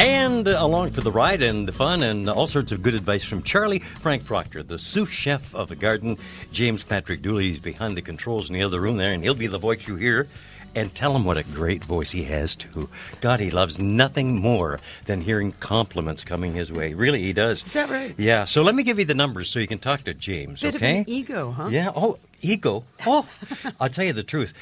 And uh, along for the ride and the fun and all sorts of good advice from Charlie Frank Proctor, the sous chef of the garden. James Patrick Dooley's behind the controls in the other room there, and he'll be the voice you hear. And tell him what a great voice he has, too. God, he loves nothing more than hearing compliments coming his way. Really, he does. Is that right? Yeah, so let me give you the numbers so you can talk to James, Bit okay? of an ego, huh? Yeah, oh, ego. Oh, I'll tell you the truth.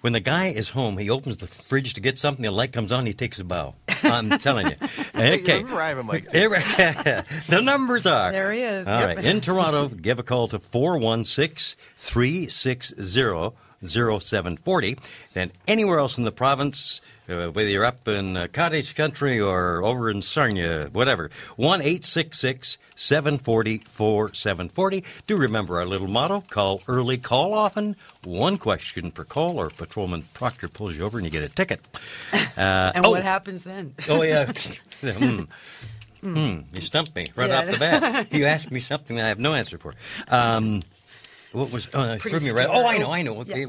When the guy is home, he opens the fridge to get something, the light comes on, he takes a bow. I'm telling you. Okay. rhyming like Here- the numbers are. There he is. All Yep. right. In Toronto, give a call to 416 360 0740. Then anywhere else in the province, uh, whether you're up in uh, cottage country or over in Sarnia, whatever, 1 866 740 4740. Do remember our little motto call early, call often. One question per call, or Patrolman Proctor pulls you over and you get a ticket. Uh, And oh, what happens then? Oh yeah. Hmm. Hmm. You stumped me right Yeah. off the bat. You asked me something that I have no answer for. Um, what was? Oh, it threw me right. Oh, I know, I know. Yeah,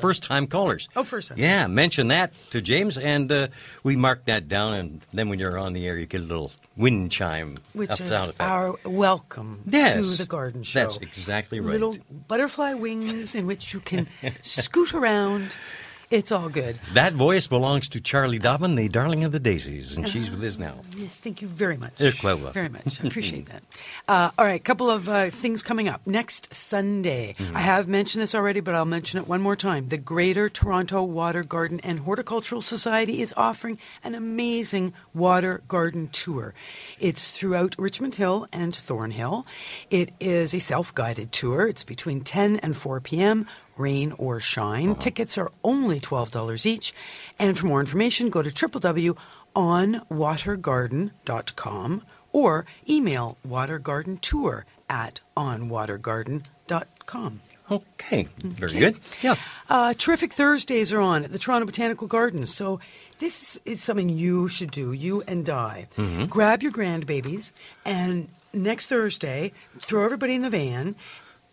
first time callers. Oh, first time. Yeah, mention that to James, and uh, we mark that down. And then when you're on the air, you get a little wind chime Which is our welcome Yes. to the garden show. That's exactly right. Little butterfly wings in which you can scoot around. It's all good. that voice belongs to Charlie Dobbin, the darling of the daisies, and she's with us now. Yes, thank you very much. You're quite welcome. Very much. I appreciate that. Uh, all right, couple of uh, things coming up. Next Sunday, Mm-hmm. I have mentioned this already, but I'll mention it one more time. The Greater Toronto Water Garden and Horticultural Society is offering an amazing water garden tour. It's throughout Richmond Hill and Thornhill. It is a self guided tour. It's between 10 and 4 p.m rain or shine. Tickets are only $12 each. And for more information, go to www.onwatergarden.com or email watergardentour at onwatergarden.com. Okay, very Okay. good. Yeah. Uh, terrific Thursdays are on at the Toronto Botanical Gardens. So this is something you should do, you and I. Grab your grandbabies and next Thursday, throw everybody in the van.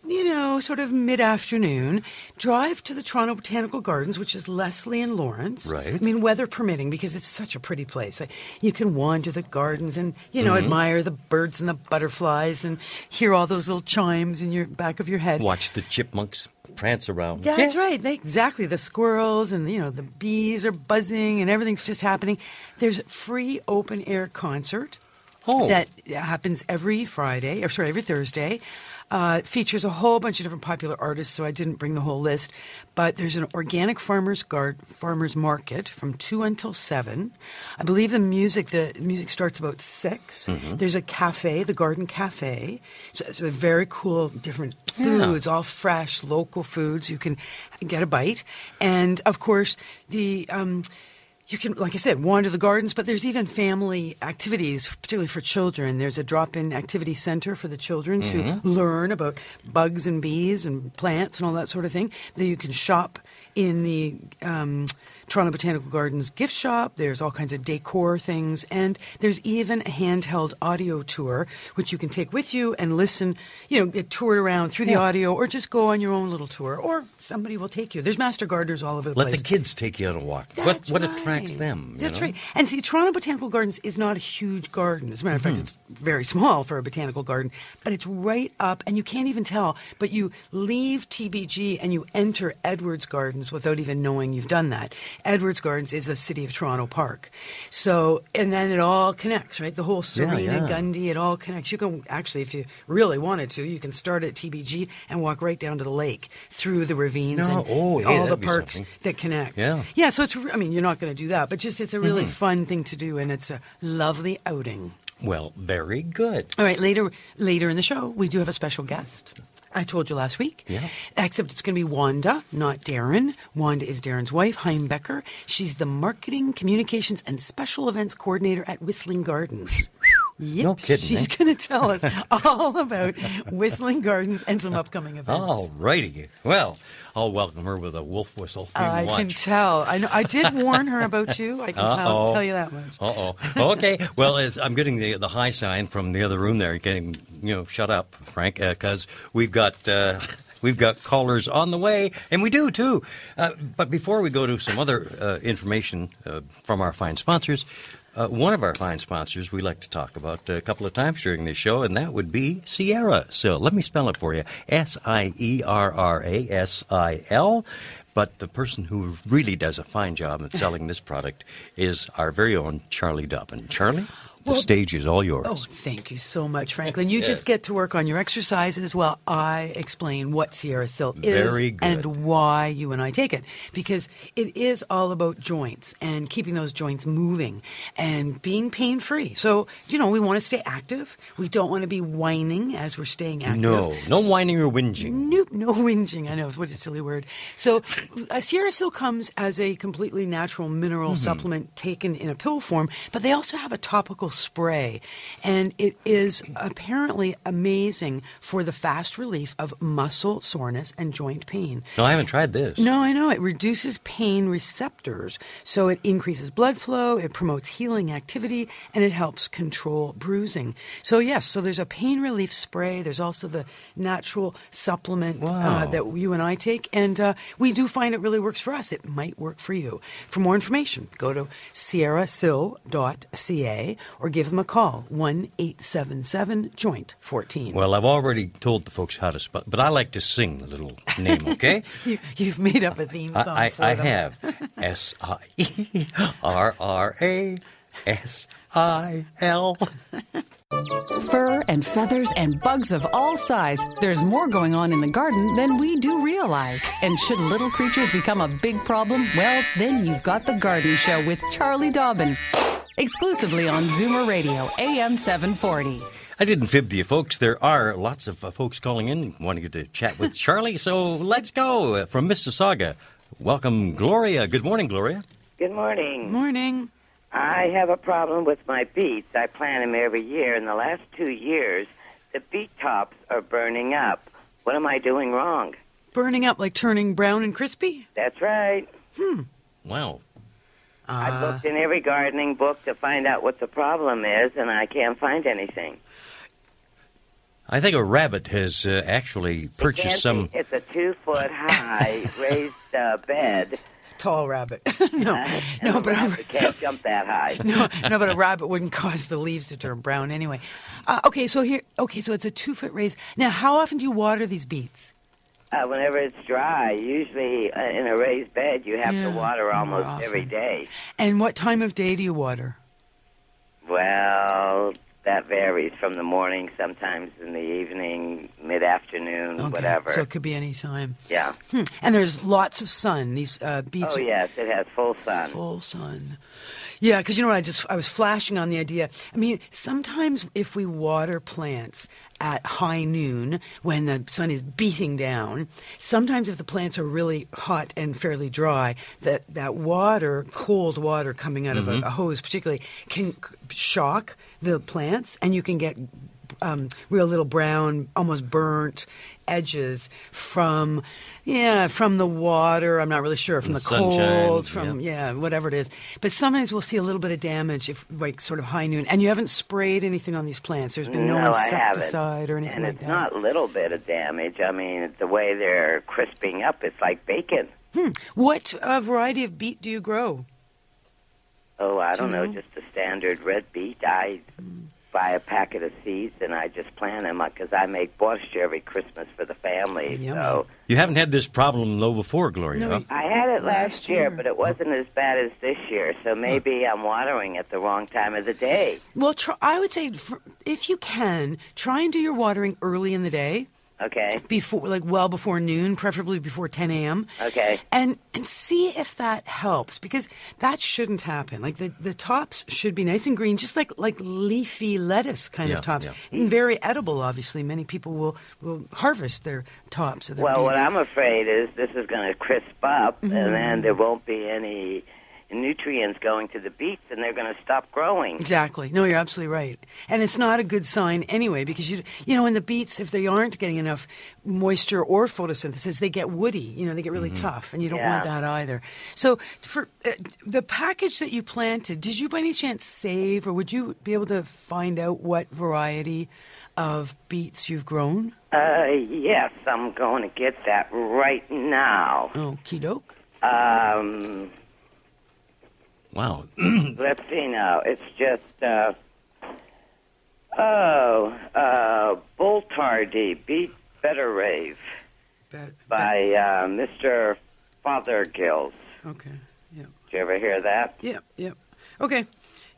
You know, sort of mid afternoon, drive to the Toronto Botanical Gardens, which is Leslie and Lawrence. Right. I mean, weather permitting, because it's such a pretty place. You can wander the gardens and, you know, mm-hmm. admire the birds and the butterflies and hear all those little chimes in your back of your head. Watch the chipmunks prance around. Yeah, that's right. They, exactly. The squirrels and you know the bees are buzzing and everything's just happening. There's a free open air concert Oh. that happens every Friday or sorry every Thursday. Uh, features a whole bunch of different popular artists, so I didn't bring the whole list. But there's an organic farmers guard farmers market from two until seven. I believe the music the music starts about 6 There's a cafe, the Garden Cafe. So it's a very cool different foods, all fresh local foods. You can get a bite, and of course the. Um, you can, like I said, wander the gardens, but there's even family activities, particularly for children. There's a drop in activity center for the children to learn about bugs and bees and plants and all that sort of thing. That you can shop in the um, Toronto Botanical Gardens gift shop. There's all kinds of decor things, and there's even a handheld audio tour which you can take with you and listen. You know, get toured around through the audio, or just go on your own little tour, or somebody will take you. There's master gardeners all over the Let place. Let the kids take you on a walk. what That's what right. attracts them? you That's know? right. And see, Toronto Botanical Gardens is not a huge garden. As a matter of fact, Mm-hmm. it's very small for a botanical garden, but it's right up, and you can't even tell. But you leave TBG and you enter Edwards Gardens without even knowing you've done that. Edwards Gardens is a City of Toronto park. So, and then it all connects, right? The whole Serena, yeah. Gundy, it all connects. You can actually, if you really wanted to, you can start at TBG and walk right down to the lake through the ravines No, and oh, yeah, all the parks that connect. Yeah. Yeah, so it's, I mean, you're not going to do that, but just it's a really Mm-hmm. fun thing to do and it's a lovely outing. Well, very good. All right, later later in the show, we do have a special guest. I told you last week. Yeah. Except it's going to be Wanda, not Darren. Wanda is Darren's wife, Heimbecker. She's the marketing, communications, and special events coordinator at Whistling Gardens. Yep. No kidding, She's eh? going to tell us all about Whistling Gardens and some upcoming events. All righty. Well, I'll welcome her with a wolf whistle. You I can tell. I know. I did warn her about you. I can tell, tell you that much. Uh oh. Okay. Well, it's, I'm getting the the high sign from the other room there. Getting you know, shut up, Frank, because we've got. Uh, We've got callers on the way, and we do too. Uh, but before we go to some other uh, information uh, from our fine sponsors, uh, one of our fine sponsors we like to talk about a couple of times during this show, and that would be Sierra Sil. Let me spell it for you S I E R R A S I L. But the person who really does a fine job at selling this product is our very own Charlie Dobbin. Charlie, the Well- stage is all yours. Oh, thank you so much, Franklin. You Yes. just get to work on your exercises while I explain what Sierra Sil is good. and why you and I take it. Because it is all about joints and keeping those joints moving and being pain free. So, you know, we want to stay active. We don't want to be whining as we're staying active. no, no whining or whinging. Nope, no whinging. I know, what a silly word. So, uh, Sierra Sil comes as a completely natural mineral Mm-hmm. supplement taken in a pill form, but they also have a topical spray. And it is apparently amazing for the fast relief of muscle soreness and joint pain. No, I haven't tried this. No, I know. It reduces pain receptors, so it increases blood flow, it promotes healing activity, and it helps control bruising. So, yes, so there's a pain relief spray. There's also the natural supplement uh, that you and I take, and uh, we do find it really works for us. It might work for you. For more information, go to sierrasil.ca or give them a call 1 877 Joint 14. Well, I've already told the folks how to spell, but I like to sing the little name. Okay. you, you've made up a theme song I, I, for I them. have S I E R R A S I L. Fur and feathers and bugs of all size. There's more going on in the garden than we do realize. And should little creatures become a big problem, well, then you've got The Garden Show with Charlie Dobbin. Exclusively on Zoomer Radio, AM 740. I didn't fib to you, folks. There are lots of uh, folks calling in wanting to chat with Charlie, so let's go from Mississauga. Welcome, Gloria. Good morning, Gloria. Good morning. Morning. I have a problem with my beets. I plant them every year. In the last two years, the beet tops are burning up. What am I doing wrong? Burning up like turning brown and crispy? That's right. Hmm. Wow. I've looked in every gardening book to find out what the problem is, and I can't find anything. I think a rabbit has uh, actually purchased can't some. be- It's a two foot high raised uh, bed. Tall rabbit. no, and no, a but a, rabbit can't jump that high. no, no, but a rabbit wouldn't cause the leaves to turn brown anyway. Uh, okay, so here, okay, so it's a two foot raise. Now, how often do you water these beets? Uh, whenever it's dry, usually uh, in a raised bed, you have Yeah, to water almost every day. And what time of day do you water? Well, that varies from the morning, sometimes in the evening, mid afternoon, Okay, whatever. So it could be any time. yeah. Hmm. And there's lots of sun. These uh, beets Oh yes, it has full sun. full sun. Yeah, because you know what? I just I was flashing on the idea. I mean, sometimes if we water plants at high noon when the sun is beating down, sometimes if the plants are really hot and fairly dry, that that water, cold water coming out of a, mm-hmm. a hose, particularly, can shock the plants, and you can get um, real little brown, almost burnt edges from, yeah, from the water. I'm not really sure from the the, sunshine, cold, from yeah. whatever it is. But sometimes we'll see a little bit of damage if, like, sort of high noon. And you haven't sprayed anything on these plants. There's been no, I insecticide or anything and like it's that. not a little bit of damage. I mean, the way they're crisping up, it's like bacon. What uh, variety of beet do you grow? Oh, I Do don't you know, know? just a standard red beet. I buy a packet of seeds and I just plant them because I make borscht every Christmas for the family. Yummy. So You haven't had this problem though before, Gloria. No, huh? I had it it last year, year. but it wasn't as bad as this year. So maybe I'm watering at the wrong time of the day. Well, try, I would say for, if you can, try and do your watering early in the day. Okay. before like well before noon preferably before 10 a.m Okay. and and see if that helps because that shouldn't happen like the, the tops should be nice and green just like like leafy lettuce kind Yeah, of tops yeah. and very edible obviously many people will will harvest their tops of their Well, what. I'm afraid is this is going to crisp up, Mm-hmm. and then there won't be any nutrients going to the beets, and they're going to stop growing. Exactly. No, you're absolutely right. And it's not a good sign anyway because you you know in the beets if they aren't getting enough moisture or photosynthesis they get woody, you know, they get really tough and you don't want that either. So for uh, the package that you planted, did you by any chance save or would you be able to find out what variety of beets you've grown? Uh, yes, I'm going to get that right now. Oh, doke. Um, Wow. let's see now. It's just, uh, oh, uh, Boltardy beet Better Rave by uh, Mr. Fothergills. Okay. Yeah. Did you ever hear that? Yep, yep. Okay.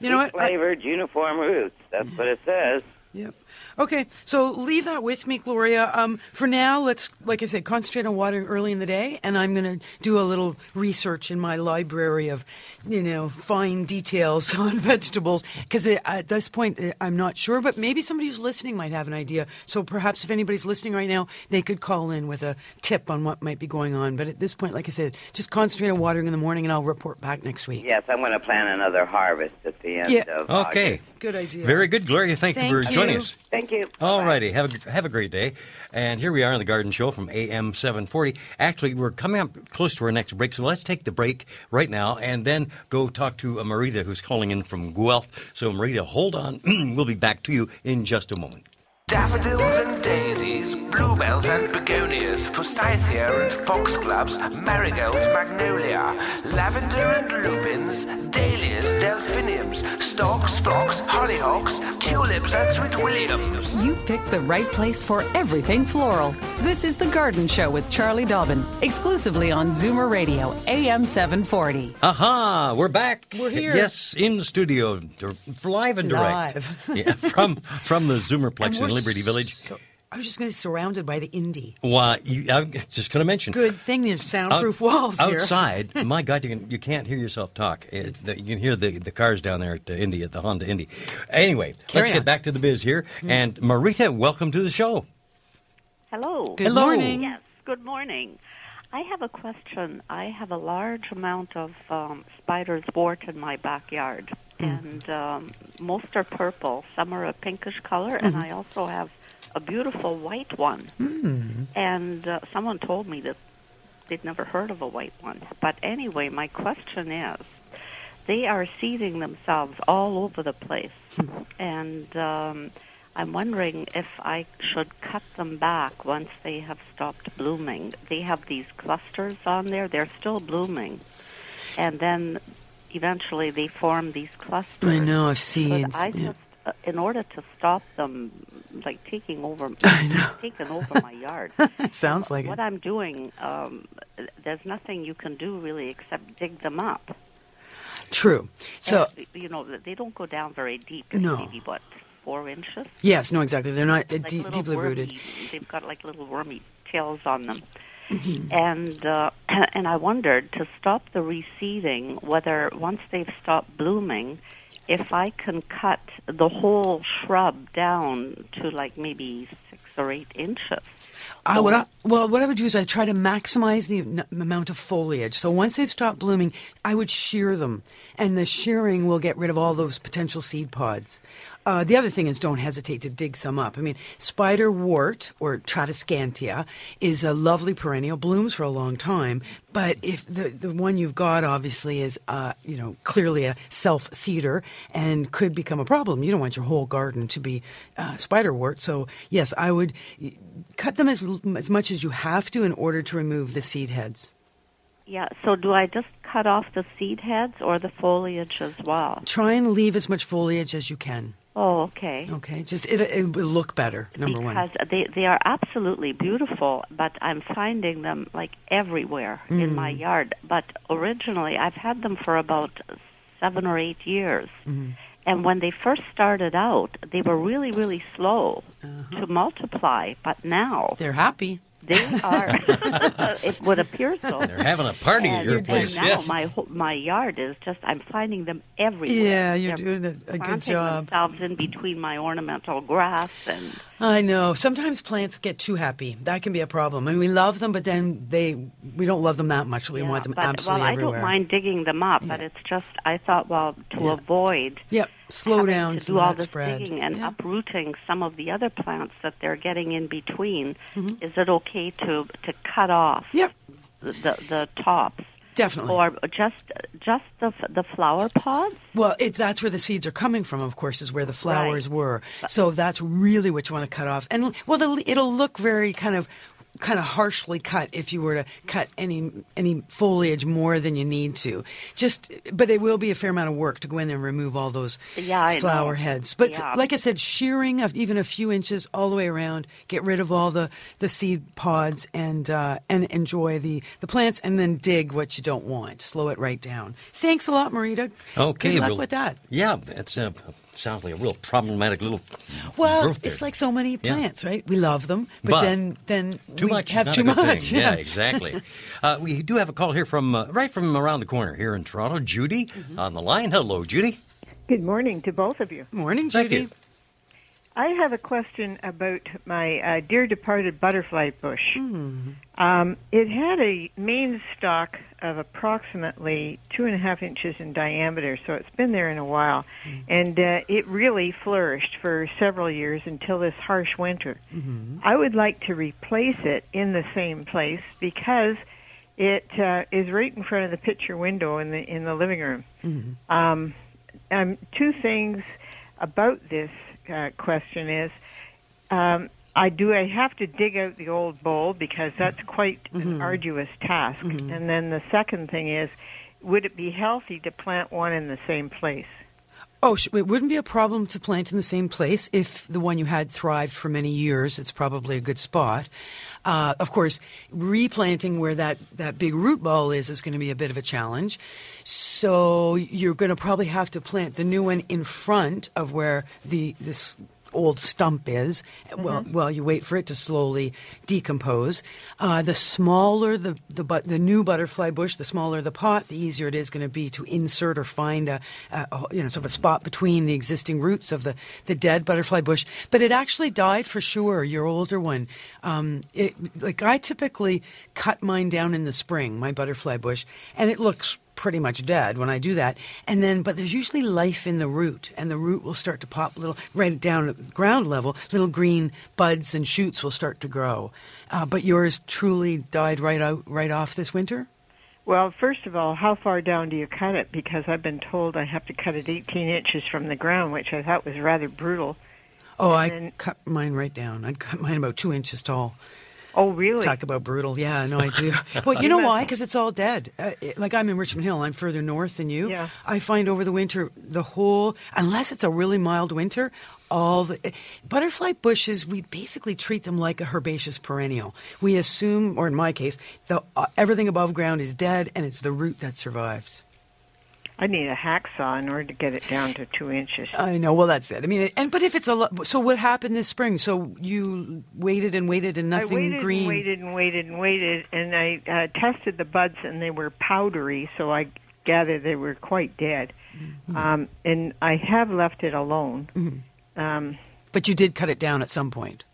You know what? I- Flavored uniform roots. That's what it says. Yep. Okay, so leave that with me, Gloria. Um, for now, let's, like I said, concentrate on watering early in the day, and I'm going to do a little research in my library of, you know, fine details on vegetables. Because at this point, uh, I'm not sure, but maybe somebody who's listening might have an idea. So perhaps if anybody's listening right now, they could call in with a tip on what might be going on. But at this point, like I said, just concentrate on watering in the morning, and I'll report back next week. Yes, I'm going to plan another harvest at the end Yeah. of Okay. August. Good idea. Very good, Gloria. Thank, Thank you for you. joining us. Thank you. All Bye-bye. righty. Have a, have a great day. And here we are on the Garden Show from AM 740. Actually, we're coming up close to our next break, so let's take the break right now and then go talk to uh, Marita, who's calling in from Guelph. So, Marita, hold on. we'll be back to you in just a moment. Daffodils and daisies, bluebells and begonias, forsythia and foxgloves, marigolds, magnolia, lavender and lupins, dahlias, delphiniums, stalks, phlox, hollyhocks, tulips and sweet williams. You've picked the right place for everything floral. This is The Garden Show with Charlie Dobbin, exclusively on Zoomer Radio, AM 740. Aha! We're back. We're here. Yes, in studio, live and direct. Live. yeah, from from the Zoomerplex And in we're Liberty Village. so- I was just going to be surrounded by the Indy. Why? You, I'm just going to mention. Good thing there's soundproof Out- walls here. outside. my God, you can you can't hear yourself talk. It's the, you can hear the, the cars down there at the Indy at the Honda Indy. Anyway, Carry let's get back to the biz here. And Marita, welcome to the show. Hello. Good Hello. morning. Yes, good morning. I have a question. I have a large amount of um, spider's wart in my backyard, and um, most are purple. Some are a pinkish color, and I also have a beautiful white one. And uh, someone told me that they'd never heard of a white one. But anyway, my question is, they are seeding themselves all over the place, and um, I'm wondering if I should cut them back once they have stopped blooming. They have these clusters on there; they're still blooming, and then eventually they form these clusters. I know, But seeds. I yeah. just, uh, in order to stop them, like taking over, taking over my yard. Sounds like what it. I'm doing, um, there's nothing you can do really except dig them up. True. So, Uh, you know, they don't go down very deep. No. maybe what four inches. yes, no, exactly. They're not uh, Like little deeply wormy, rooted. They've got like little wormy tails on them. Mm-hmm. And uh, and I wondered to stop the reseeding whether once they've stopped blooming, if I can cut the whole shrub down to like maybe six or eight inches. Uh, what I, well, what I would do is I try to maximize the n- amount of foliage. So once they've stopped blooming, I would shear them, and the shearing will get rid of all those potential seed pods. Uh, the other thing is don't hesitate to dig some up. I mean, spiderwort or Tradescantia is a lovely perennial, blooms for a long time. But if the the one you've got obviously is uh, you know clearly a self seeder and could become a problem. You don't want your whole garden to be uh, spiderwort. So yes, I would cut them as as much as you have to in order to remove the seed heads. Yeah. So do I just cut off the seed heads or the foliage as well? Try and leave as much foliage as you can. Oh, okay. Okay, just it, it will look better. Number because one. Because they they are absolutely beautiful, but I'm finding them like everywhere in Mm. my yard. But originally, I've had them for about seven or eight years. Mm-hmm. And when they first started out, they were really, really slow Uh-huh. to multiply. But now They're happy. They are. it would appear so. They're having a party at your place. now Yeah. my whole, my yard is just I'm finding them everywhere. Yeah, you're They're doing a, a good job. Themselves in between my ornamental grass and I know. Sometimes plants get too happy. That can be a problem. I mean, we love them, but then they we don't love them that much. We Yeah, want them but, absolutely well, everywhere. I don't mind digging them up, but it's just I thought, well, to Yeah. avoid Yep. Slow down to do all this spread. digging and Yeah. uprooting some of the other plants that they're getting in between. Mm-hmm. Is it okay to to cut off Yep. the, the the tops Definitely. or just just the the flower pods? Well, it's that's where the seeds are coming from. Of course, is where the flowers Right. were. So that's really what you want to cut off. And well, the, it'll look very kind of kind of harshly cut if you were to cut any any foliage more than you need to. Just, but it will be a fair amount of work to go in there and remove all those Yeah, flower heads. But Yeah. like I said, shearing of even a few inches all the way around, get rid of all the, the seed pods and uh, and enjoy the the plants, and then dig what you don't want. Slow it right down. Thanks a lot, Marita. Okay, Good luck real- with that. Yeah, it's uh, sounds like a real problematic little. Well, growth there. it's like so many Yeah. plants, right? We love them, but, But then then Too we much have too much. thing. Yeah, exactly. Uh, we do have a call here from uh, right from around the corner here in Toronto. Judy Mm-hmm. on the line. Hello, Judy. Good morning to both of you. Morning, Thank Judy. you. I have a question about my uh, dear departed butterfly bush. Um, it had a main stalk of approximately two and a half inches in diameter, so it's been there in a while, and uh, it really flourished for several years until this harsh winter. I would like to replace it in the same place because it uh, is right in front of the picture window in the in the living room. Um, um, two things about this uh, question is um, I do I have to dig out the old bowl because that's quite an arduous task. And then the second thing is would it be healthy to plant one in the same place? Oh, it wouldn't be a problem to plant in the same place if the one you had thrived for many years. It's probably a good spot. Uh, of course, replanting where that, that big root ball is is going to be a bit of a challenge. So you're going to probably have to plant the new one in front of where the this old stump is. Well, well, you wait for it to slowly decompose. Uh, the smaller the the but the new butterfly bush, the smaller the pot, the easier it is going to be to insert or find a, a a- you know sort of a spot between the existing roots of the the dead butterfly bush. But it actually died for sure. Your older one, um, it, like I typically cut mine down in the spring, my butterfly bush, and it looks pretty much dead when I do that. And then, but there's usually life in the root, and the root will start to pop little, right down at ground level, little green buds and shoots will start to grow. Uh, but yours truly died right out, right off this winter. Well, first of all, how far down do you cut it? Because I've been told I have to cut it 18 inches from the ground, which I thought was rather brutal. Oh, I then- cut mine right down. I cut mine about two inches tall. Oh, really? Talk about brutal. Yeah, no, I do. well, you know why? Because it's all dead. Uh, it- like I'm in Richmond Hill. I'm further north than you. Yeah. I find over the winter, the whole, unless it's a really mild winter, all the butterfly bushes, we basically treat them like a herbaceous perennial. We assume, or in my case, the uh, everything above ground is dead, and it's the root that survives. I need a hacksaw in order to get it down to two inches. I know. Well, that's it. I mean, and but if it's a lo- so, what happened this spring? So you waited and waited, and nothing I waited green. and waited and waited and waited, and I uh, tested the buds, and they were powdery, so I gathered they were quite dead. Mm-hmm. Um, and I have left it alone. Um, But you did cut it down at some point.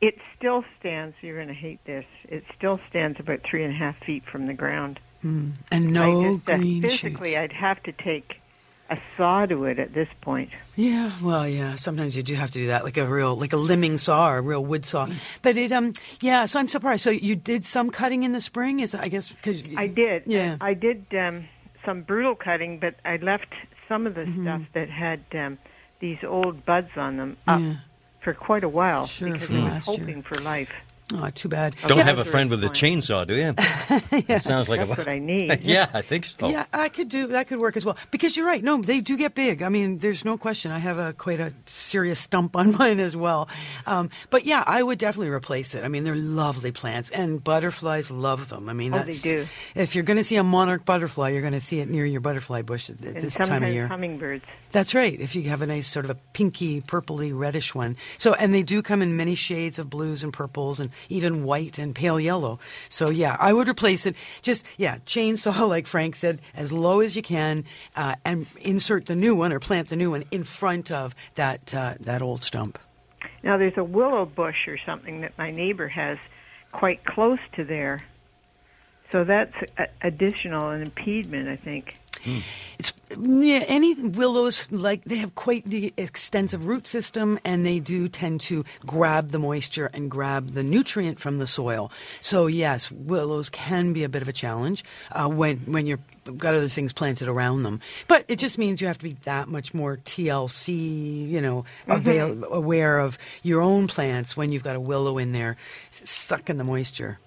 it still stands. You're going to hate this. It still stands about three and a half feet from the ground. And no I just, uh, green physically. I'd have to take a saw to it at this point. Yeah, well, yeah. Sometimes you do have to do that, like a real, like a limbing saw or a real wood saw. But it, um, yeah. So I'm surprised. So you did some cutting in the spring, is I guess because I did. Yeah. I did um, some brutal cutting, but I left some of the Mm-hmm. stuff that had um, these old buds on them up Yeah. for quite a while Sure, because I was last year. hoping for life. Oh, too bad. Don't Yeah. have a friend with a chainsaw, do you? It sounds like That's a. what I need. yeah, I think so. Yeah, I could do that. Could work as well because you're right. No, they do get big. I mean, there's no question. I have a quite a serious stump on mine as well. Um, but yeah, I would definitely replace it. I mean, they're lovely plants, and butterflies love them. I mean, Oh, they do. If you're going to see a monarch butterfly, you're going to see it near your butterfly bush at, at And this time of sometimes year. hummingbirds. That's right. If you have a nice sort of a pinky, purpley, reddish one. So, and they do come in many shades of blues and purples and even white and pale yellow. So, yeah, I would replace it. Just, yeah, chainsaw, like Frank said, as low as you can, uh, and insert the new one or plant the new one in front of that uh, that old stump. Now there's a willow bush or something that my neighbor has quite close to there. So that's additional an impediment, I think. It's yeah, any willows like they have quite the extensive root system, and they do tend to grab the moisture and grab the nutrient from the soil. So yes, willows can be a bit of a challenge uh, when when you're got other things planted around them. But it just means you have to be that much more TLC, you know, avail- aware of your own plants when you've got a willow in there sucking the moisture.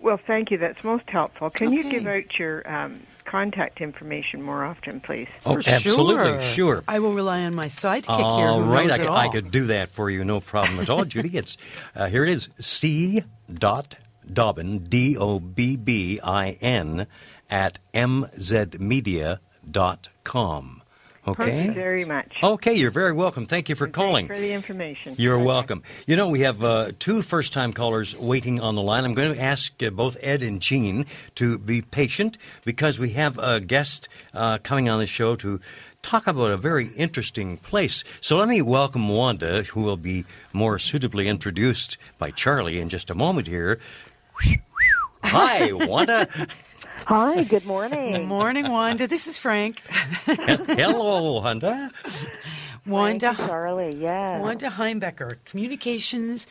Well, thank you. That's most helpful. Can you give out your um, contact information more often, please? Oh, For absolutely, sure. sure. I will rely on my sidekick here All who right, knows I it could, all. I could do that for you, no problem at all, Judy. It's uh, here it is: C. Dot Dobbin D O B B I N at mzmedia com. Thank you Okay. very much. Okay, you're very welcome. Thank you for calling. For the information. You're Okay. welcome. You know, we have uh, two first time callers waiting on the line. I'm going to ask uh, both Ed and Jean to be patient because we have a guest uh, coming on the show to talk about a very interesting place. So let me welcome Wanda, who will be more suitably introduced by Charlie in just a moment here. Hi, Wanda. Hi, good morning. Good morning. morning, Wanda. This is Frank. Hello, Wanda. Wanda. Thank you, Charlie, yes. Wanda Heimbecker, communications,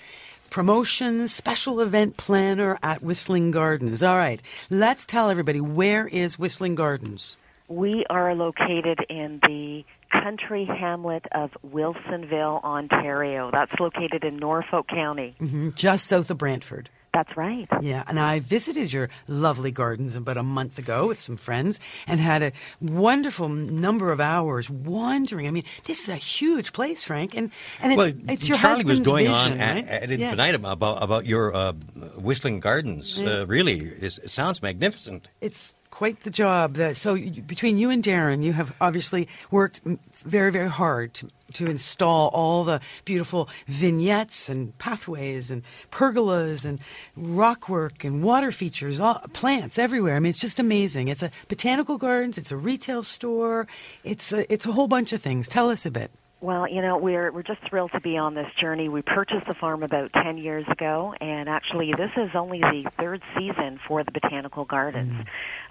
promotions, special event planner at Whistling Gardens. All right, let's tell everybody where is Whistling Gardens? We are located in the country hamlet of Wilsonville, Ontario. That's located in Norfolk County. Mhm, Just south of Brantford. That's right. Yeah, and I visited your lovely gardens about a month ago with some friends and had a wonderful number of hours wandering. I mean, this is a huge place, Frank, and and it's well, it's your Charlie was husband's going vision, on right? at, at Yeah. Infinite about about your uh, Whistling Gardens. Uh, really, It's- it sounds magnificent. It's quite the job. So between you and Darren, you have obviously worked very, very hard to, to install all the beautiful vignettes and pathways and pergolas and rockwork and water features, all, plants everywhere. I mean, it's just amazing. It's a botanical gardens. It's a retail store. It's a, it's a whole bunch of things. Tell us a bit. Well, you know, we're we're just thrilled to be on this journey. We purchased the farm about 10 years ago, and actually this is only the third season for the Botanical Gardens. Mm.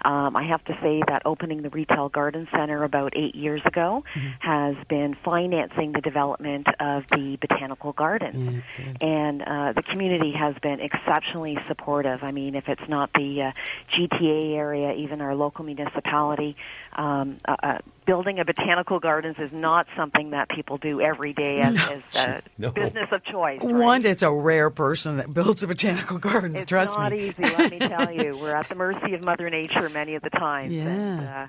Um, I have to say that opening the Retail Garden Center about 8 years ago has been financing the development of the Botanical Gardens. And uh, the community has been exceptionally supportive. I mean, if it's not the uh, GTA area, even our local municipality, um, uh, uh, building a botanical gardens is not something that people do every day as, as a No. business of choice. right? Wanda, it's a rare person that builds a botanical gardens. It's trust not easy, let me tell you. We're at the mercy of Mother Nature many of the times. Yeah. And, uh,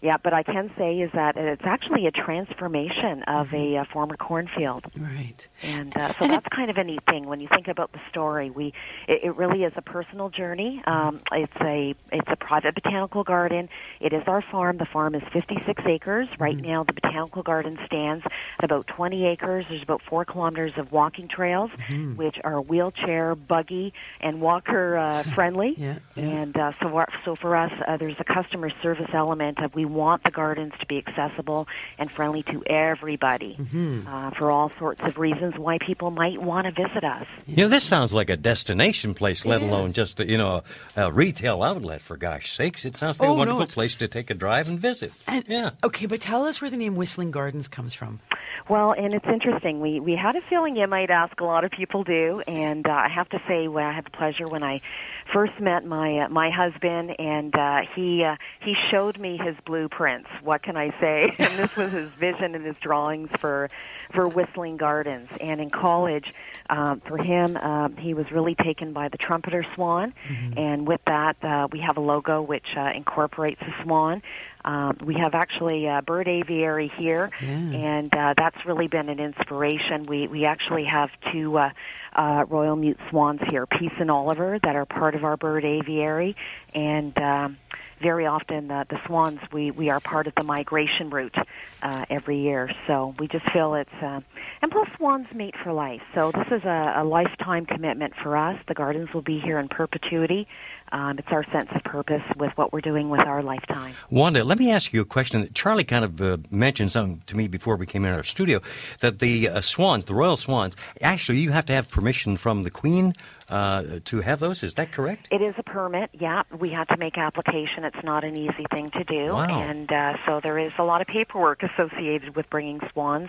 yeah, but I can say is that it's actually a transformation of Mm-hmm. a, former cornfield. Right. And uh, so that's kind of a neat thing when you think about the story. We it, it really is a personal journey. Um, it's a it's a private botanical garden. It is our farm. The farm is 56 acres right now. The botanical garden stands at about 20 acres. There's about four kilometers of walking trails, which are wheelchair, buggy, and walker uh, friendly. Yeah, yeah. And uh, so our, so for us, uh, there's a customer service element of we want the gardens to be accessible and friendly to everybody Mm-hmm. uh, for all sorts of reasons why people might want to visit us. You know, this sounds like a destination place, let It alone is. just a, you know a, a retail outlet. For gosh sakes, it sounds like Oh, a wonderful it's- place to take a drive and visit. And, yeah. Okay, but tell us where the name Whistling Gardens comes from. Well, and it's interesting. We we had a feeling you might ask. A lot of people do, and uh, I have to say, well, I had the pleasure when I first met my uh, my husband, and uh, he uh, he showed me his blueprints. What can I say? and this was his vision and his drawings for for Whistling Gardens. And in college, um, for him, uh, he was really taken by the trumpeter swan, and with that, uh, we have a logo which uh, incorporates the swan. Um, we have actually a bird aviary here, and uh, that's really been an inspiration. We we actually have two uh, uh, royal mute swans here, Peace and Oliver, that are part of our bird aviary, and. Um, very often, uh, the swans we we are part of the migration route uh, every year. So we just feel it's uh, and plus swans mate for life. So this is a, a lifetime commitment for us. The gardens will be here in perpetuity. Um, it's our sense of purpose with what we're doing with our lifetime. Wanda, let me ask you a question. Charlie kind of uh, mentioned something to me before we came in our studio that the uh, swans, the royal swans, actually you have to have permission from the Queen uh, to have those. Is that correct? It is a permit, yeah. We have to make application. It's not an easy thing to do. Wow. And uh, so there is a lot of paperwork associated with bringing swans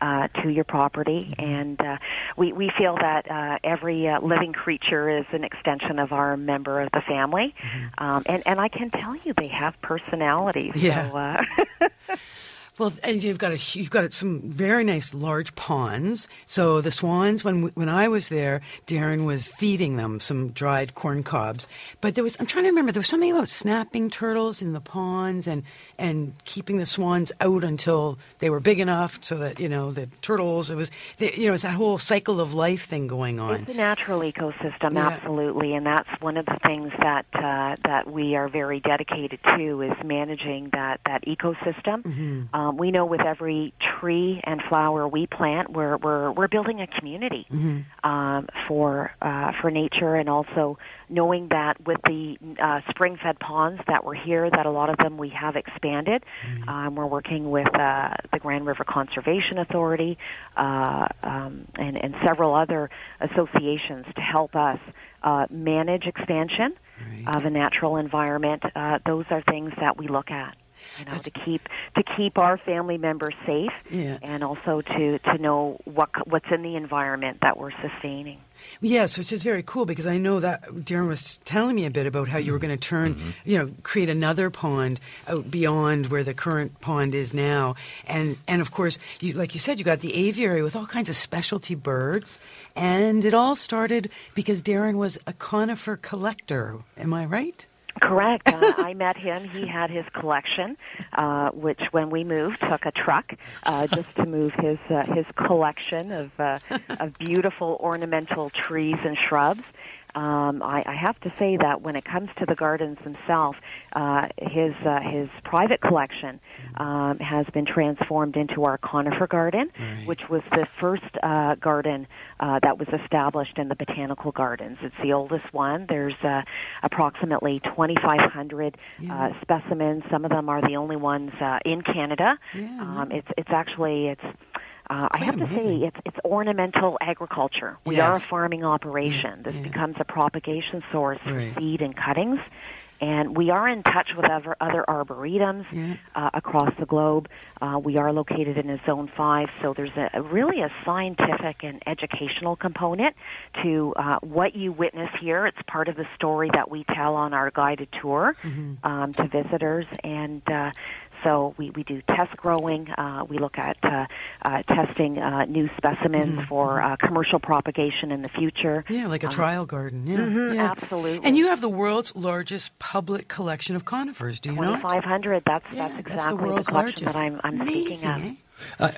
uh, to your property. And uh, we, we feel that uh, every uh, living creature is an extension of our member of the family. Um, and, and I can tell you they have personalities. Yeah. So, uh, Well, and you've got a you've got some very nice large ponds. So the swans, when when I was there, Darren was feeding them some dried corn cobs. But there was I'm trying to remember there was something about snapping turtles in the ponds and and keeping the swans out until they were big enough so that you know the turtles. It was the, you know it's that whole cycle of life thing going on. It's a natural ecosystem, Yeah. absolutely, and that's one of the things that uh, that we are very dedicated to is managing that that ecosystem. Mm-hmm. Um, we know with every tree and flower we plant, we're we're we're building a community Mm-hmm. um, for uh, for nature, and also knowing that with the uh, spring-fed ponds that were here, that a lot of them we have expanded. Mm-hmm. Um, we're working with uh, the Grand River Conservation Authority uh, um, and, and several other associations to help us uh, manage expansion of a natural environment. Uh, those are things that we look at. You know, to keep to keep our family members safe, Yeah. and also to to know what what's in the environment that we're sustaining. Yes, which is very cool because I know that Darren was telling me a bit about how you were going to turn, mm-hmm. you know, create another pond out beyond where the current pond is now, and and of course, you like you said, you got the aviary with all kinds of specialty birds, and it all started because Darren was a conifer collector. Am I right? Correct. Uh, I met him. He had his collection, uh, which when we moved took a truck uh, just to move his uh, his collection of uh, of beautiful ornamental trees and shrubs. Um, I, I have to say that when it comes to the gardens themselves, uh, his uh, his private collection um, has been transformed into our conifer garden, which was the first uh, garden uh, that was established in the botanical gardens. It's the oldest one. There's uh, approximately 2,500 uh, specimens. Some of them are the only ones uh, in Canada. Yeah, um, it's it's actually it's. Uh, I have to amazing. say, it's it's ornamental agriculture. We are a farming operation. This yeah. becomes a propagation source for seed and cuttings. And we are in touch with other, other arboretums Yeah. uh, across the globe. Uh, we are located in a Zone 5, so there's a, a really a scientific and educational component to uh, what you witness here. It's part of the story that we tell on our guided tour um, to visitors. And uh, so we, we do test growing. Uh, we look at uh, uh, testing uh, new specimens for uh, commercial propagation in the future. Yeah, like a trial garden. Yeah, mhm, yeah. absolutely. And you have the world's largest public collection of conifers. Do you not? 2,500. That's Yeah, that's exactly that's the world's collection largest. that I'm, I'm speaking of. eh? Uh,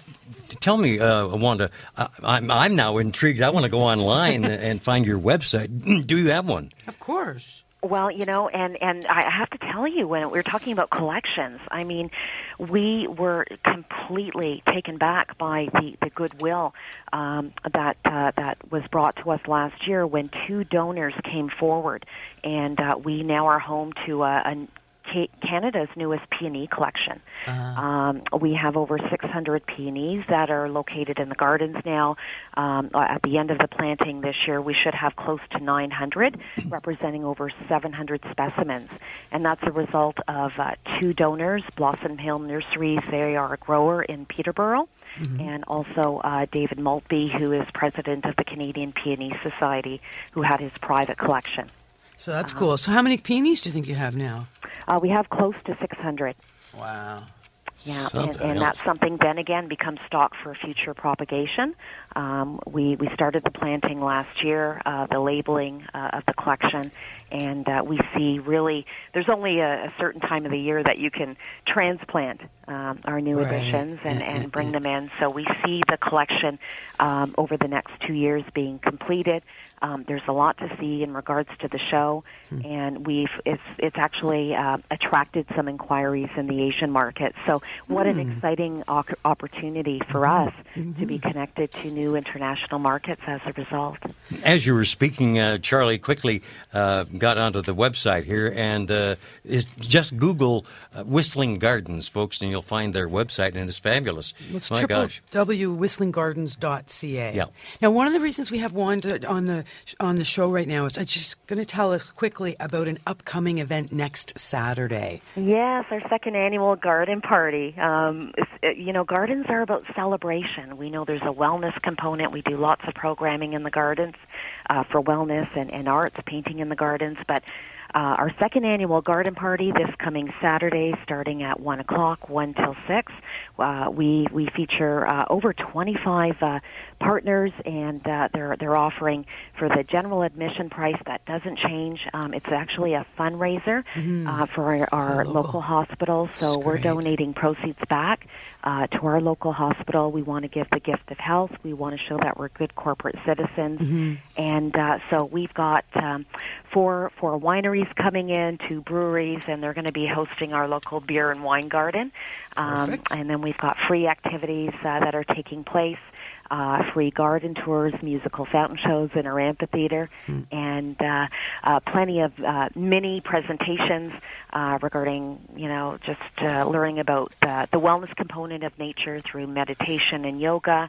tell me, uh, Wanda, uh, I'm, I'm now intrigued. I want to go online and find your website. Do you have one? Of course. Well, you know, and and I have to tell you, when we were talking about collections, I mean, we were completely taken back by the the goodwill um, that uh, that was brought to us last year when two donors came forward, and uh, we now are home to a. Canada's newest peony collection. Um, we have over 600 peonies that are located in the gardens now. Um, at the end of the planting this year, we should have close to 900, representing over 700 specimens. And that's a result of uh, two donors, Blossom Hill Nurseries. They are a grower in Peterborough. and also uh, David Maltby, who is president of the Canadian Peony Society, who had his private collection. So that's cool. So how many peonies do you think you have now? Uh, we have close to 600. Wow. Yeah, and, and that's something then again becomes stock for future propagation. Um, we we started the planting last year, uh, the labeling uh, of the collection, and uh, we see really there's only a, a certain time of the year that you can transplant um, our new Right. additions and, and bring them in. So we see the collection um, over the next two years being completed. Um, there's a lot to see in regards to the show, Hmm. and we've it's it's actually uh, attracted some inquiries in the Asian market. So what Hmm. an exciting op- opportunity for us Mm-hmm. to be connected to new international markets as a result. As you were speaking, uh, Charlie quickly uh, got onto the website here, and uh, is just Google uh, Whistling Gardens, folks, and you'll find their website, and it's fabulous. It's My gosh. www.whistlinggardens.ca. Yeah. Now, one of the reasons we have Wanda on the on the show right now is I'm just going to tell us quickly about an upcoming event next Saturday. Yes, our second annual garden party. Um, uh, you know, gardens are about celebration. We know there's a wellness component. We do lots of programming in the gardens uh, for wellness and, and arts, painting in the gardens. But uh, our second annual garden party this coming Saturday, starting at one o'clock, one till six. Uh, we we feature uh, over 25 uh, partners, and uh, they're they're offering for the general admission price that doesn't change. Um, it's actually a fundraiser uh, for our, our local. local hospital. So That's we're great. donating proceeds back uh, to our local hospital. We want to give the gift of health. We want to show that we're good corporate citizens, Mm-hmm. and uh, so we've got um, four four wineries coming in, two breweries, and they're going to be hosting our local beer and wine garden. Um, and then we've got free activities uh, that are taking place. Uh, free garden tours, musical fountain shows in our amphitheater, and uh, uh, plenty of uh, mini presentations uh, regarding, you know, just uh, learning about uh, the wellness component of nature through meditation and yoga.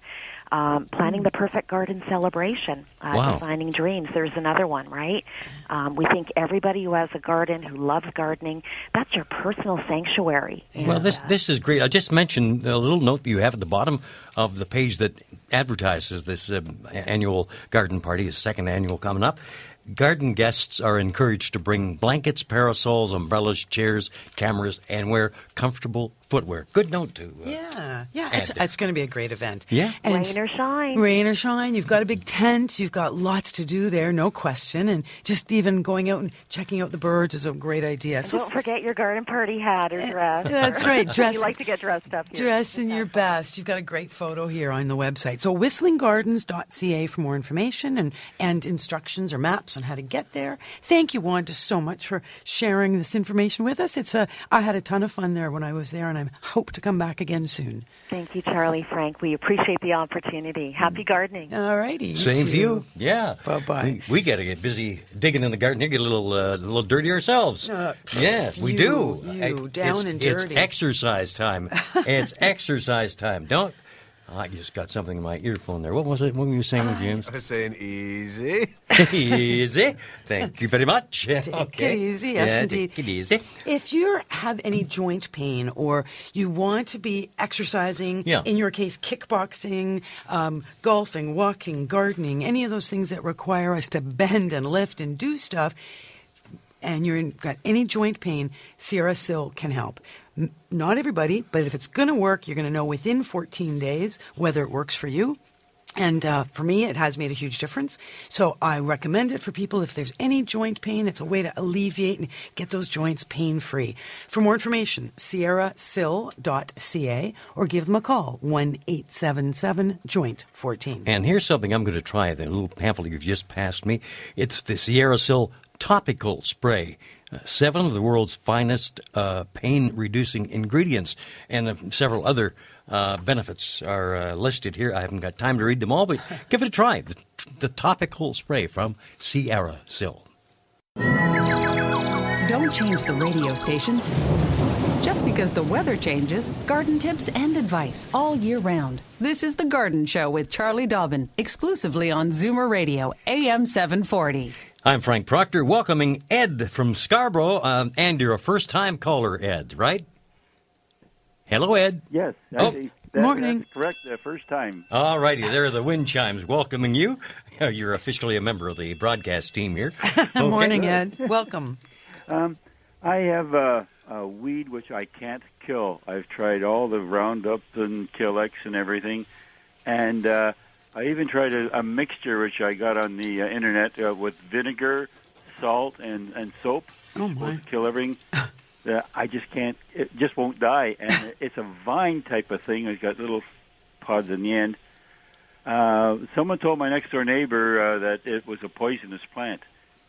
Um, planning the perfect garden celebration, uh, Wow. designing dreams. There's another one, right? Um, we think everybody who has a garden, who loves gardening, that's your personal sanctuary. Well, this uh, this is great. I just mentioned a little note that you have at the bottom of the page that advertises this uh, annual garden party, the second annual coming up. Garden guests are encouraged to bring blankets, parasols, umbrellas, chairs, cameras, and wear comfortable footwear. Good note to. Uh, Yeah, yeah, it's, it's going to be a great event. Yeah. and Rain or shine. Rain or shine. You've got a big tent. You've got lots to do there, no question. And just even going out and checking out the birds is a great idea. So Don't forget your garden party hat or dress. That's right, dress- you like to get dressed up here. Dress in your best. You've got a great photo here on the website. So whistlinggardens.ca for more information and, and instructions or maps on how to get there. Thank you, Wanda, so much for sharing this information with us. It's a, I had a ton of fun there when I was there, and I hope to come back again soon. Thank you, Charlie Frank. We appreciate the opportunity. Happy gardening. All righty. Same to you. Yeah. Bye-bye. We, we got to get busy digging in the garden. You get a little, uh, a little dirty ourselves. Uh, yeah, we you- do. you, I- down it's, and It's exercise time. it's exercise time. Don't. I just got something in my earphone there. What was it? What were you saying, James? I was saying easy. easy. Thank you very much. Take okay. it easy, yes, yeah, indeed. Take it easy. If you have any joint pain or you want to be exercising, Yeah. in your case, kickboxing, um, golfing, walking, gardening, any of those things that require us to bend and lift and do stuff, and you've got any joint pain, SierraSil can help. Not everybody, but if it's going to work, you're going to know within 14 days whether it works for you. And uh, for me, it has made a huge difference. So I recommend it for people if there's any joint pain. It's a way to alleviate and get those joints pain free. For more information, sierrasil.ca or give them a call 1 877 Joint 14. And here's something I'm going to try. The little pamphlet you've just passed me. It's the SierraSil topical spray. Seven of the world's finest uh, pain-reducing ingredients, and uh, several other uh, benefits are uh, listed here. I haven't got time to read them all, but give it a try. The, the topical spray from SierraSil. Don't change the radio station. Just because the weather changes, garden tips and advice all year round. This is The Garden Show with Charlie Dobbin, exclusively on Zoomer Radio, AM 740. I'm Frank Proctor, welcoming Ed from Scarborough, um, and you're a first-time caller, Ed, right? Hello, Ed. Yes. Oh, That- Morning. That's correct. The first time. All righty, there are the wind chimes welcoming you. You're officially a member of the broadcast team here. Okay. Morning, Ed. Welcome. Um, I have a, a weed which I can't kill. I've tried all the Roundup and Killex and everything, and uh, I even tried a, a mixture which I got on the uh, internet uh, with vinegar, salt, and and soap. Oh supposed my. to kill everything. Uh, I just can't. It just won't die, and it's a vine type of thing. It's got little pods in the end. Uh, someone told my next door neighbor uh, that it was a poisonous plant,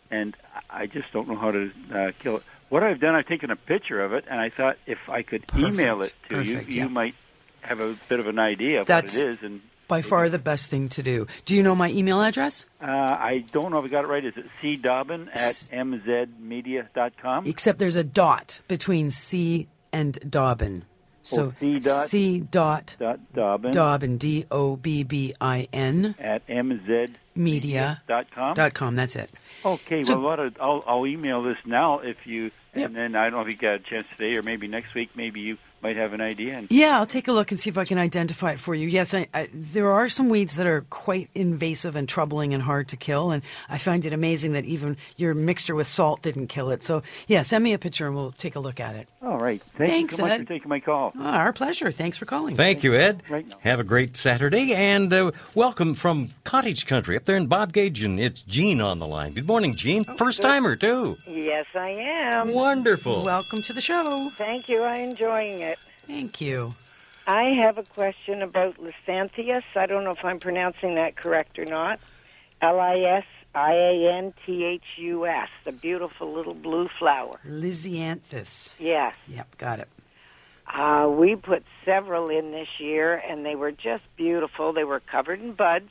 and I just don't know how to uh, kill it. What I've done, I've taken a picture of it, and I thought if I could email it to Perfect, you, yeah. you might have a bit of an idea of That's- what it is. And By far the best thing to do. Do you know my email address? uh, I don't know if I got it right. Is it C Dobbin at mzmedia.com? Except there's a dot between C and Dobbin. So Oh, C dot- C dot Dot Dobbin Dobbin D O B B I N at mzmedia.com. media dot com. That's it. Okay, So- well, a lot of, I'll, I'll email this now if you, Yep. and then I don't know if you got a chance today or maybe next week. Maybe you might have an idea. And Yeah, I'll take a look and see if I can identify it for you. Yes, I, I, there are some weeds that are quite invasive and troubling and hard to kill, and I find it amazing that even your mixture with salt didn't kill it. So, yeah, send me a picture and we'll take a look at it. all right, thank Thanks, you so much Ed. for taking my call. Oh, our pleasure. Thanks for calling. Thank you, Ed. Right now. Have a great Saturday, and uh, welcome from Cottage Country up there in Bobcaygeon, and it's Gene on the line. Good morning, Gene. First timer too. Yes, I am. Wonderful. Welcome to the show. Thank you. I'm enjoying it. Thank you. I have a question about Lysanthius. I don't know if I'm pronouncing that correct or not. L I S I A N T H U S, the beautiful little blue flower. Lisianthus. Yes. Yep, got it. Uh, we put several in this year, and they were just beautiful. They were covered in buds,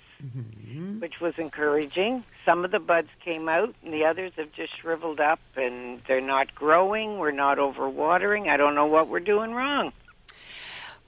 which was encouraging. Some of the buds came out, and the others have just shriveled up, and they're not growing. We're not overwatering. I don't know what we're doing wrong.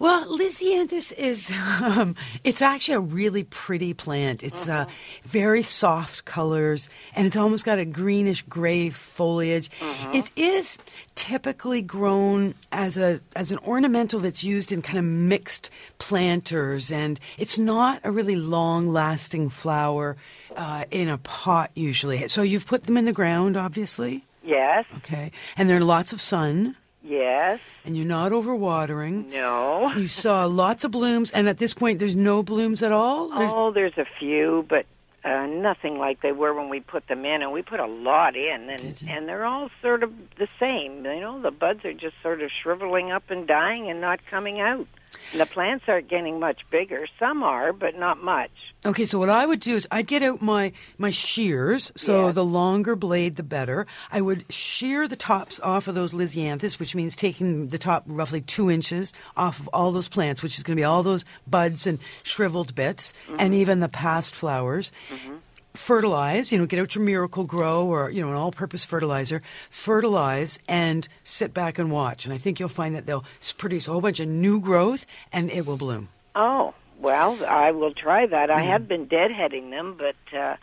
Well, Lisianthus is, um, it's actually a really pretty plant. It's uh, very soft colors and it's almost got a greenish gray foliage. It is typically grown as a as an ornamental that's used in kind of mixed planters and it's not a really long lasting flower uh, in a pot usually. So you've put them in the ground, obviously. Yes, Okay. And there are lots of sun yes, and you're not overwatering. no. You saw lots of blooms, and at this point, there's no blooms at all. There's- Oh, there's a few, but uh, nothing like they were when we put them in, and we put a lot in, and and they're all sort of the same. You know, the buds are just sort of shriveling up and dying and not coming out. The plants aren't getting much bigger. Some are, but not much. Okay, so what I would do is I'd get out my my shears. So Yeah. the longer blade, the better. I would shear the tops off of those Lisianthus, which means taking the top roughly two inches off of all those plants, which is going to be all those buds and shriveled bits, and mm-hmm. even the past flowers. Mm-hmm. Fertilize, you know, get out your Miracle-Gro or you know an all-purpose fertilizer. Fertilize and sit back and watch, and I think you'll find that they'll produce a whole bunch of new growth, and it will bloom. Oh, well, I will try that. I have been deadheading them, but uh,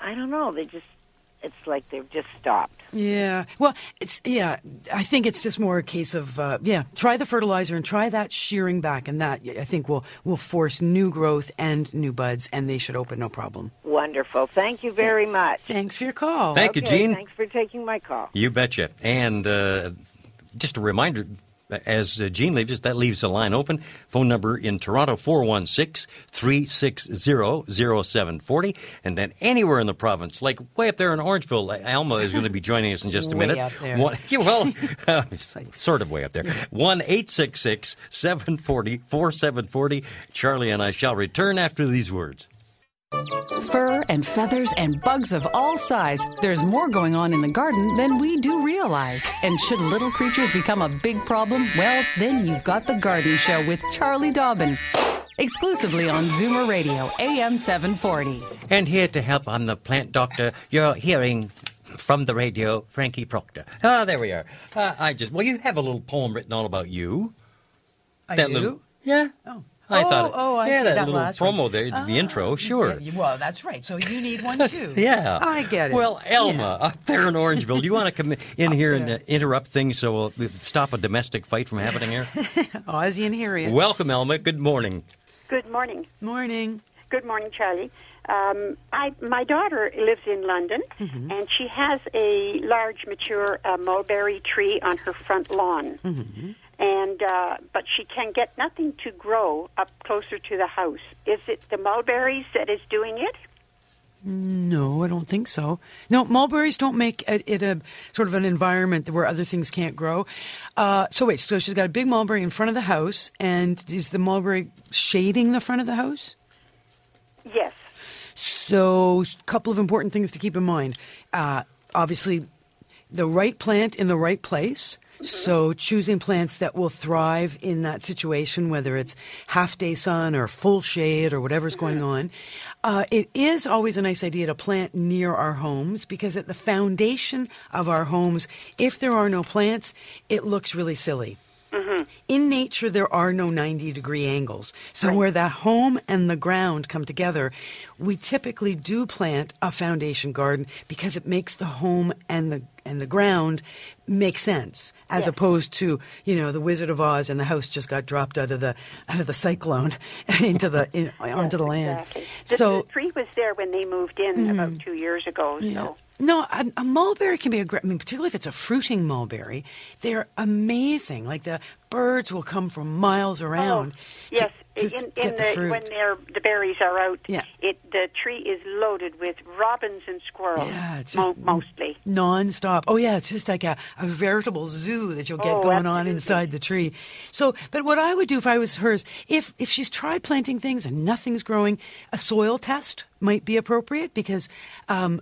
I don't know. They just, it's like they've just stopped. Yeah. Well, it's yeah. I think it's just more a case of uh, yeah. Try the fertilizer and try that shearing back, and that I think will will force new growth and new buds, and they should open no problem. Wonderful. Thank you very much. Thanks for your call. Thank you, Okay, Gene. Thanks for taking my call. You betcha. And uh, just a reminder, as uh, Gene leaves us, that leaves the line open. Phone number in Toronto, 416-360-0740. And then anywhere in the province, like way up there in Orangeville, Alma is going to be joining us in just a Way minute. up there. One, well, uh, sort of way up there. 1-866-740-4740. Charlie and I shall return after these words. Fur and feathers and bugs of all size. There's more going on in the garden than we do realize. And should little creatures become a big problem, well, then you've got The Garden Show with Charlie Dobbin. Exclusively on Zoomer Radio, AM 740. And here to help, I'm the plant doctor. You're hearing from the radio, Frankie Proctor. Ah, there we are. Uh, I just, well, you have a little poem written all about you. I That do. little- yeah. Oh. I oh, thought, oh, I yeah, see that, that little last promo one. there, the Ah, intro, sure. yeah, well, that's right. So you need one too. Yeah, I get it. Well, Elma, Yeah. up there in Orangeville, do you want to come in here and uh, interrupt things so we'll stop a domestic fight from happening here? Ozzie and Harriet. Welcome, Elma. Good morning. Good morning. Morning. Good morning, Charlie. Um, I, my daughter lives in London, Mm-hmm. and she has a large, mature uh, mulberry tree on her front lawn. Mm-hmm. And uh, but she can get nothing to grow up closer to the house. Is it the mulberries that is doing it? No, I don't think so. No, mulberries don't make it, it a sort of an environment where other things can't grow. Uh, so wait, so she's got a big mulberry in front of the house, and is the mulberry shading the front of the house? Yes. So, a couple of important things to keep in mind. Uh, obviously, the right plant in the right place. So, choosing plants that will thrive in that situation, whether it's half day sun or full shade or whatever's going on. Uh, it is always a nice idea to plant near our homes because at the foundation of our homes, if there are no plants, it looks really silly. Mm-hmm. In nature, there are no 90 degree angles. So, where the home and the ground come together, we typically do plant a foundation garden because it makes the home and the and the ground make sense as Yes. opposed to you know the Wizard of Oz and the house just got dropped out of the out of the cyclone into the in, onto the land. Exactly. The, So the tree was there when they moved in mm-hmm. about two years ago. yeah. No, a, a mulberry can be a great. I mean, particularly if it's a fruiting mulberry, they're amazing. Like the birds will come from miles around. to- yes, to, in, in get the, the fruit. when they're, the berries are out, Yeah. it the tree is loaded with robins and squirrels. Yeah, it's mo- mostly. nonstop. Oh yeah, it's just like a, a veritable zoo that you'll get Oh, going on inside the tree. So, but what I would do if I was hers, if if she's tried planting things and nothing's growing, a soil test might be appropriate because um,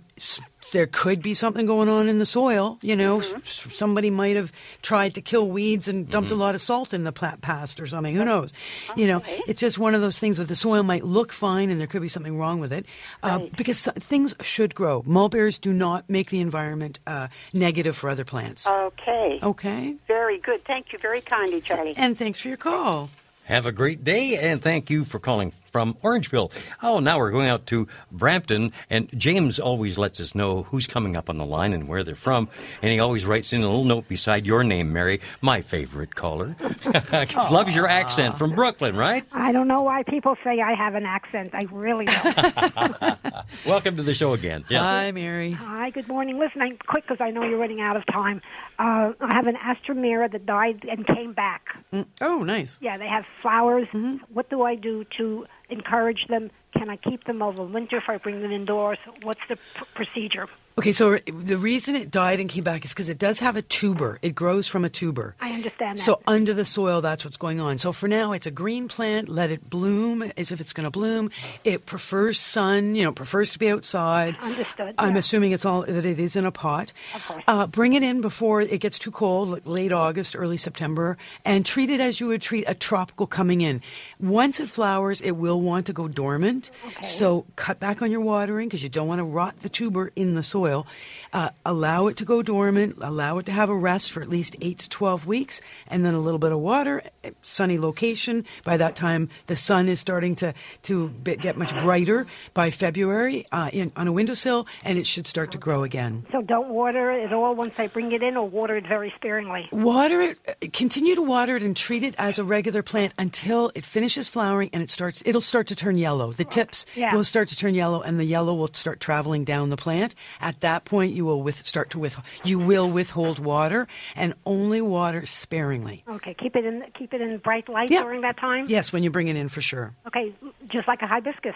there could be something going on in the soil. You know, Mm-hmm. Somebody might have tried to kill weeds and dumped Mm-hmm. a lot of salt in the pla- past or something. Who knows? You know, it's just one of those things where the soil might look fine and there could be something wrong with it uh, because things should grow. Mulberries do not make the environment uh, negative for other plants. Okay. Okay. Very good. Thank you very kindly, Charlie. And thanks for your call. Have a great day, and thank you for calling from Orangeville. Oh, now we're going out to Brampton, and James always lets us know who's coming up on the line and where they're from, and he always writes in a little note beside your name, Mary, my favorite caller. Loves your accent from Brooklyn, right? I don't know why people say I have an accent. I really don't. Welcome to the show again. Yeah. Hi, Mary. Hi, good morning. Listen, I'm quick because I know you're running out of time. Uh, I have an astromera that died and came back. Oh, nice. Yeah, they have flowers. Mm-hmm. What do I do to encourage them? Can I keep them over winter if I bring them indoors? What's the pr- procedure? Okay, so the reason it died and came back is because it does have a tuber. It grows from a tuber. I understand that. So under the soil, that's what's going on. So for now, it's a green plant. Let it bloom as if it's going to bloom. It prefers sun. You know, prefers to be outside. Understood, I'm yeah. assuming it's all that it is in a pot. Of course. Uh, bring it in before it gets too cold, like late August, early September, and treat it as you would treat a tropical coming in. Once it flowers, it will want to go dormant. So cut back on your watering because you don't want to rot the tuber in the soil. Uh, allow it to go dormant. Allow it to have a rest for at least eight to twelve weeks, and then a little bit of water. eh, Sunny location. By that time, the sun is starting to to get much brighter. By February, uh, in, on a windowsill, and it should start to grow again. So don't water it all once I bring it in, or water it very sparingly. Water it, uh, continue to water it and treat it as a regular plant until it finishes flowering and it starts, it'll start to turn yellow. The tips Yeah. will start to turn yellow and the yellow will start traveling down the plant. At that point, you will with, start to with, you will withhold water and only water sparingly. Okay, keep it in keep it in bright light Yeah. during that time. Yes, when you bring it in for sure. Okay, just like a hibiscus.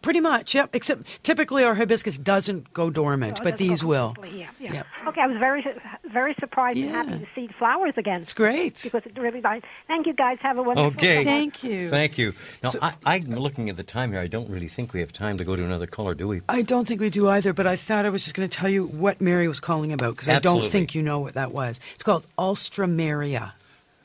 Pretty much, yep. Except typically our hibiscus doesn't go dormant, Oh, but these will. Yeah, yeah. Yep. Okay, I was very very surprised and Yeah. happy to see flowers again. It's great. because it really died. Thank you guys. Have a wonderful. Day. Okay. summer. Thank you. Thank you. Now, I, I'm looking at the time here. I don't really think we have time to go to another caller, do we? I don't think we do either, but I thought I was just going to tell you what Mary was calling about because I don't think you know what that was. It's called Alstroemeria.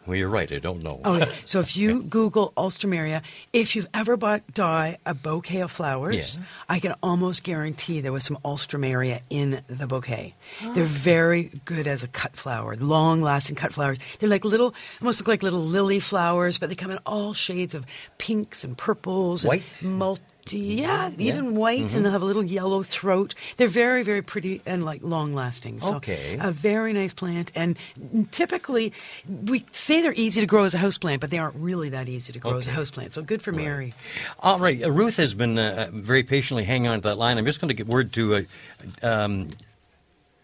Well, you're right. I don't know. Oh, okay, so if you Google Alstroemeria, if you've ever bought Di a bouquet of flowers, Yeah. I can almost guarantee there was some Alstroemeria in the bouquet. Oh. They're very good as a cut flower, long-lasting cut flowers. They're like little, almost look like little lily flowers, but they come in all shades of pinks and purples, White? and multi, yeah, Yeah. even white, Mhm. and they'll have a little yellow throat. They're very, very pretty and like long-lasting. So Okay. a very nice plant, and typically we say they're easy to grow as a houseplant, but they aren't really that easy to grow as a Okay. houseplant. So good for Mary. All right. Uh, Ruth has been uh, very patiently hanging on to that line. I'm just going to get word to uh, um,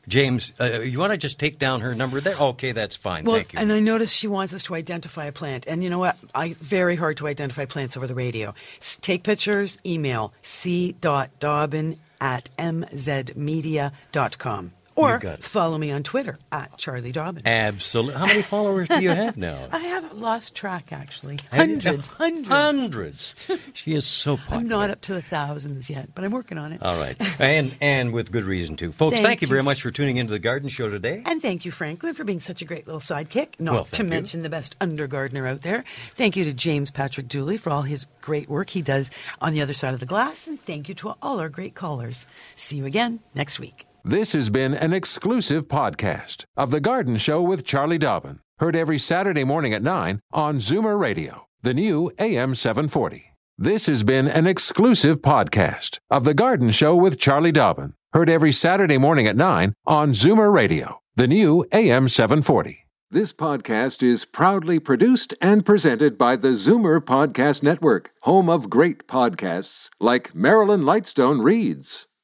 James. Uh, you want to just take down her number there? Okay, that's fine. Well, Thank you. and I noticed she wants us to identify a plant, and you know what? I very hard to identify plants over the radio. S- take pictures, email c.dobbin at mzmedia.com. Or You got it. follow me on Twitter at Charlie Dobbin. Absolutely. How many followers do you have now? I have lost track, actually. Hundreds, hundreds. Hundreds. She is so popular. I'm not up to the thousands yet, but I'm working on it. All right, and and with good reason too, folks. Thank Thank, you very much for tuning into the Garden Show today. And thank you, Franklin, for being such a great little sidekick. Not Well, to you. mention the best undergardener out there. Thank you to James Patrick Dooley for all his great work he does on the other side of the glass. And thank you to all our great callers. See you again next week. This has been an exclusive podcast of The Garden Show with Charlie Dobbin. Heard every Saturday morning at 9 on Zoomer Radio, the new AM 740. This has been an exclusive podcast of The Garden Show with Charlie Dobbin. Heard every Saturday morning at 9 on Zoomer Radio, the new AM 740. This podcast is proudly produced and presented by the Zoomer Podcast Network, home of great podcasts like Marilyn Lightstone Reads,